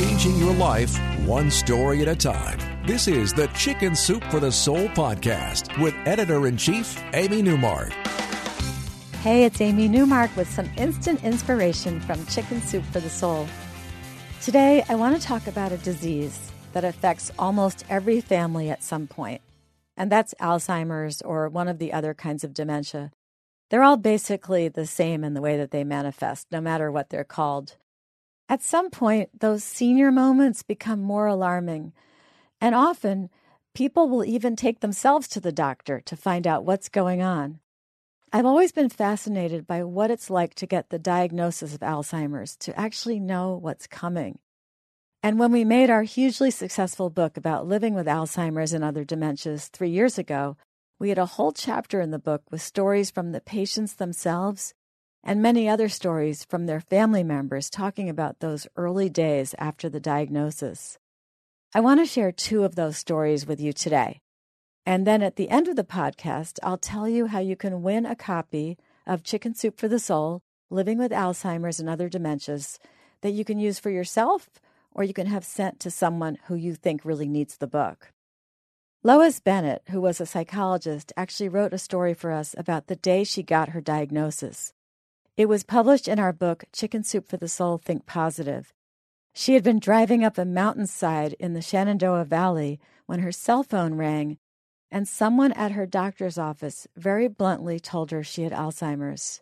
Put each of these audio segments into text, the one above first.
changing your life one story at a time. This is the Chicken Soup for the Soul podcast with editor in chief, Amy Newmark. Hey, it's Amy Newmark with some instant inspiration from Chicken Soup for the Soul. Today, I want to talk about a disease that affects almost every family at some point, and that's Alzheimer's or one of the other kinds of dementia. They're all basically the same in the way that they manifest, no matter what they're called. At some point, those senior moments become more alarming, and often people will even take themselves to the doctor to find out what's going on. I've always been fascinated by what it's like to get the diagnosis of Alzheimer's, to actually know what's coming. And when we made our hugely successful book about living with Alzheimer's and other dementias three years ago, we had a whole chapter in the book with stories from the patients themselves and many other stories from their family members talking about those early days after the diagnosis. I want to share two of those stories with you today. And then at the end of the podcast, I'll tell you how you can win a copy of Chicken Soup for the Soul Living with Alzheimer's and Other Dementias that you can use for yourself or you can have sent to someone who you think really needs the book. Lois Bennett, who was a psychologist, actually wrote a story for us about the day she got her diagnosis. It was published in our book, Chicken Soup for the Soul Think Positive. She had been driving up a mountainside in the Shenandoah Valley when her cell phone rang, and someone at her doctor's office very bluntly told her she had Alzheimer's.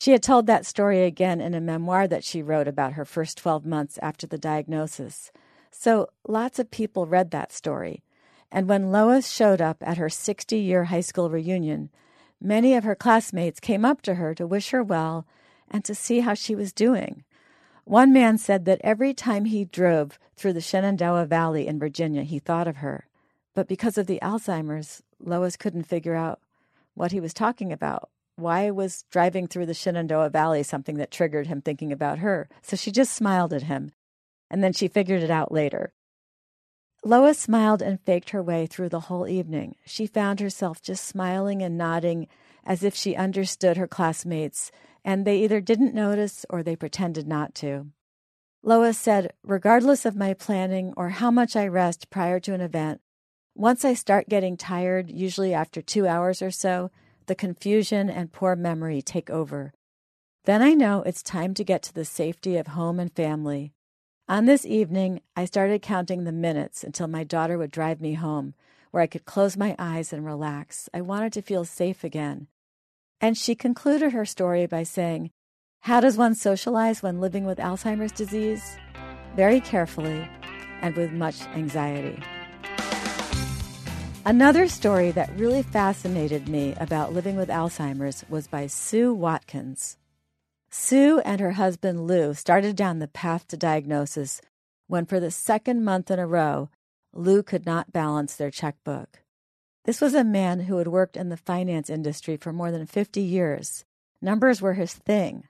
She had told that story again in a memoir that she wrote about her first 12 months after the diagnosis. So lots of people read that story. And when Lois showed up at her 60 year high school reunion, many of her classmates came up to her to wish her well and to see how she was doing. One man said that every time he drove through the Shenandoah Valley in Virginia, he thought of her. But because of the Alzheimer's, Lois couldn't figure out what he was talking about. Why was driving through the Shenandoah Valley something that triggered him thinking about her? So she just smiled at him, and then she figured it out later. Lois smiled and faked her way through the whole evening. She found herself just smiling and nodding as if she understood her classmates, and they either didn't notice or they pretended not to. Lois said, Regardless of my planning or how much I rest prior to an event, once I start getting tired, usually after two hours or so, the confusion and poor memory take over. Then I know it's time to get to the safety of home and family. On this evening, I started counting the minutes until my daughter would drive me home, where I could close my eyes and relax. I wanted to feel safe again. And she concluded her story by saying, How does one socialize when living with Alzheimer's disease? Very carefully and with much anxiety. Another story that really fascinated me about living with Alzheimer's was by Sue Watkins. Sue and her husband Lou started down the path to diagnosis when, for the second month in a row, Lou could not balance their checkbook. This was a man who had worked in the finance industry for more than 50 years. Numbers were his thing.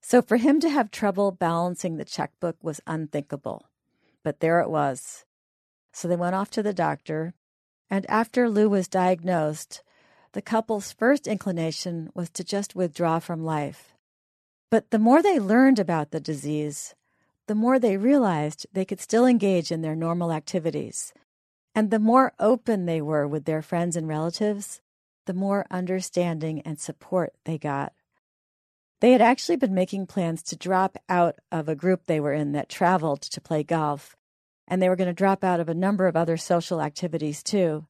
So for him to have trouble balancing the checkbook was unthinkable. But there it was. So they went off to the doctor, and after Lou was diagnosed, the couple's first inclination was to just withdraw from life. But the more they learned about the disease, the more they realized they could still engage in their normal activities. And the more open they were with their friends and relatives, the more understanding and support they got. They had actually been making plans to drop out of a group they were in that traveled to play golf, and they were going to drop out of a number of other social activities too.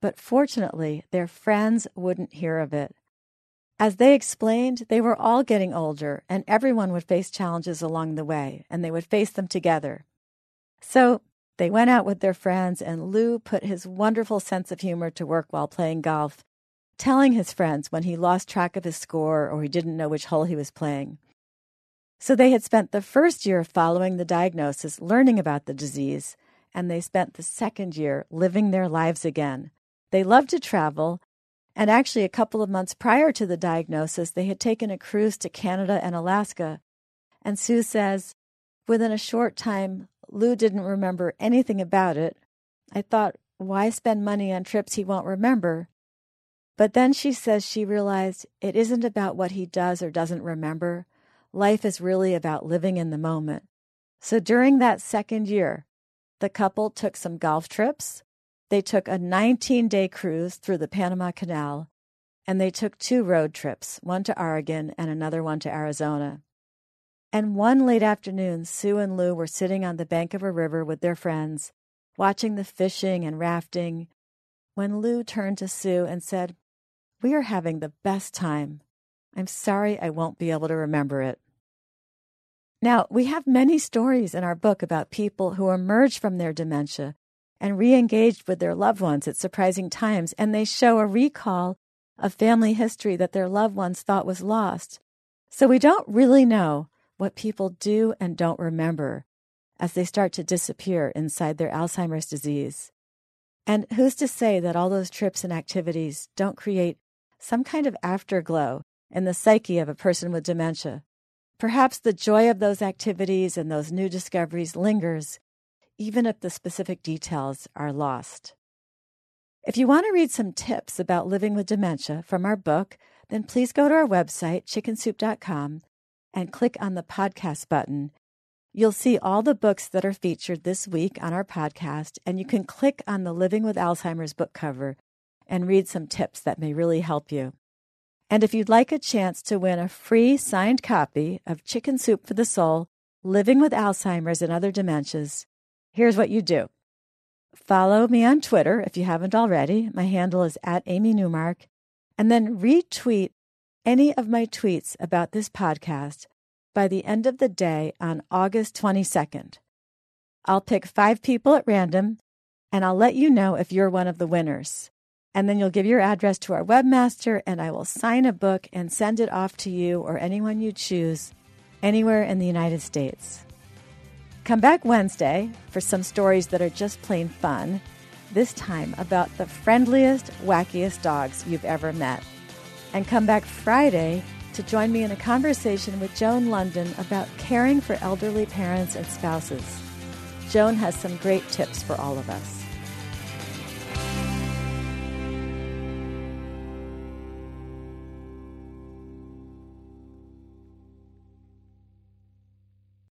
But fortunately, their friends wouldn't hear of it. As they explained, they were all getting older, and everyone would face challenges along the way, and they would face them together. So they went out with their friends, and Lou put his wonderful sense of humor to work while playing golf, telling his friends when he lost track of his score or he didn't know which hole he was playing. So they had spent the first year following the diagnosis learning about the disease, and they spent the second year living their lives again. They loved to travel and actually, a couple of months prior to the diagnosis, they had taken a cruise to Canada and Alaska. And Sue says, within a short time, Lou didn't remember anything about it. I thought, why spend money on trips he won't remember? But then she says she realized it isn't about what he does or doesn't remember. Life is really about living in the moment. So during that second year, the couple took some golf trips. They took a 19 day cruise through the Panama Canal, and they took two road trips, one to Oregon and another one to Arizona. And one late afternoon, Sue and Lou were sitting on the bank of a river with their friends, watching the fishing and rafting, when Lou turned to Sue and said, We are having the best time. I'm sorry I won't be able to remember it. Now, we have many stories in our book about people who emerge from their dementia and re engaged with their loved ones at surprising times, and they show a recall of family history that their loved ones thought was lost. So we don't really know what people do and don't remember as they start to disappear inside their Alzheimer's disease. And who's to say that all those trips and activities don't create some kind of afterglow in the psyche of a person with dementia? Perhaps the joy of those activities and those new discoveries lingers, even if the specific details are lost. If you want to read some tips about living with dementia from our book, then please go to our website, chickensoup.com, and click on the podcast button. You'll see all the books that are featured this week on our podcast, and you can click on the Living with Alzheimer's book cover and read some tips that may really help you. And if you'd like a chance to win a free signed copy of Chicken Soup for the Soul Living with Alzheimer's and Other Dementias, here's what you do. Follow me on Twitter if you haven't already. My handle is at Amy Newmark. And then retweet any of my tweets about this podcast by the end of the day on August 22nd. I'll pick five people at random and I'll let you know if you're one of the winners. And then you'll give your address to our webmaster, and I will sign a book and send it off to you or anyone you choose anywhere in the United States. Come back Wednesday for some stories that are just plain fun, this time about the friendliest, wackiest dogs you've ever met. And come back Friday to join me in a conversation with Joan Lunden about caring for elderly parents and spouses. Joan has some great tips for all of us.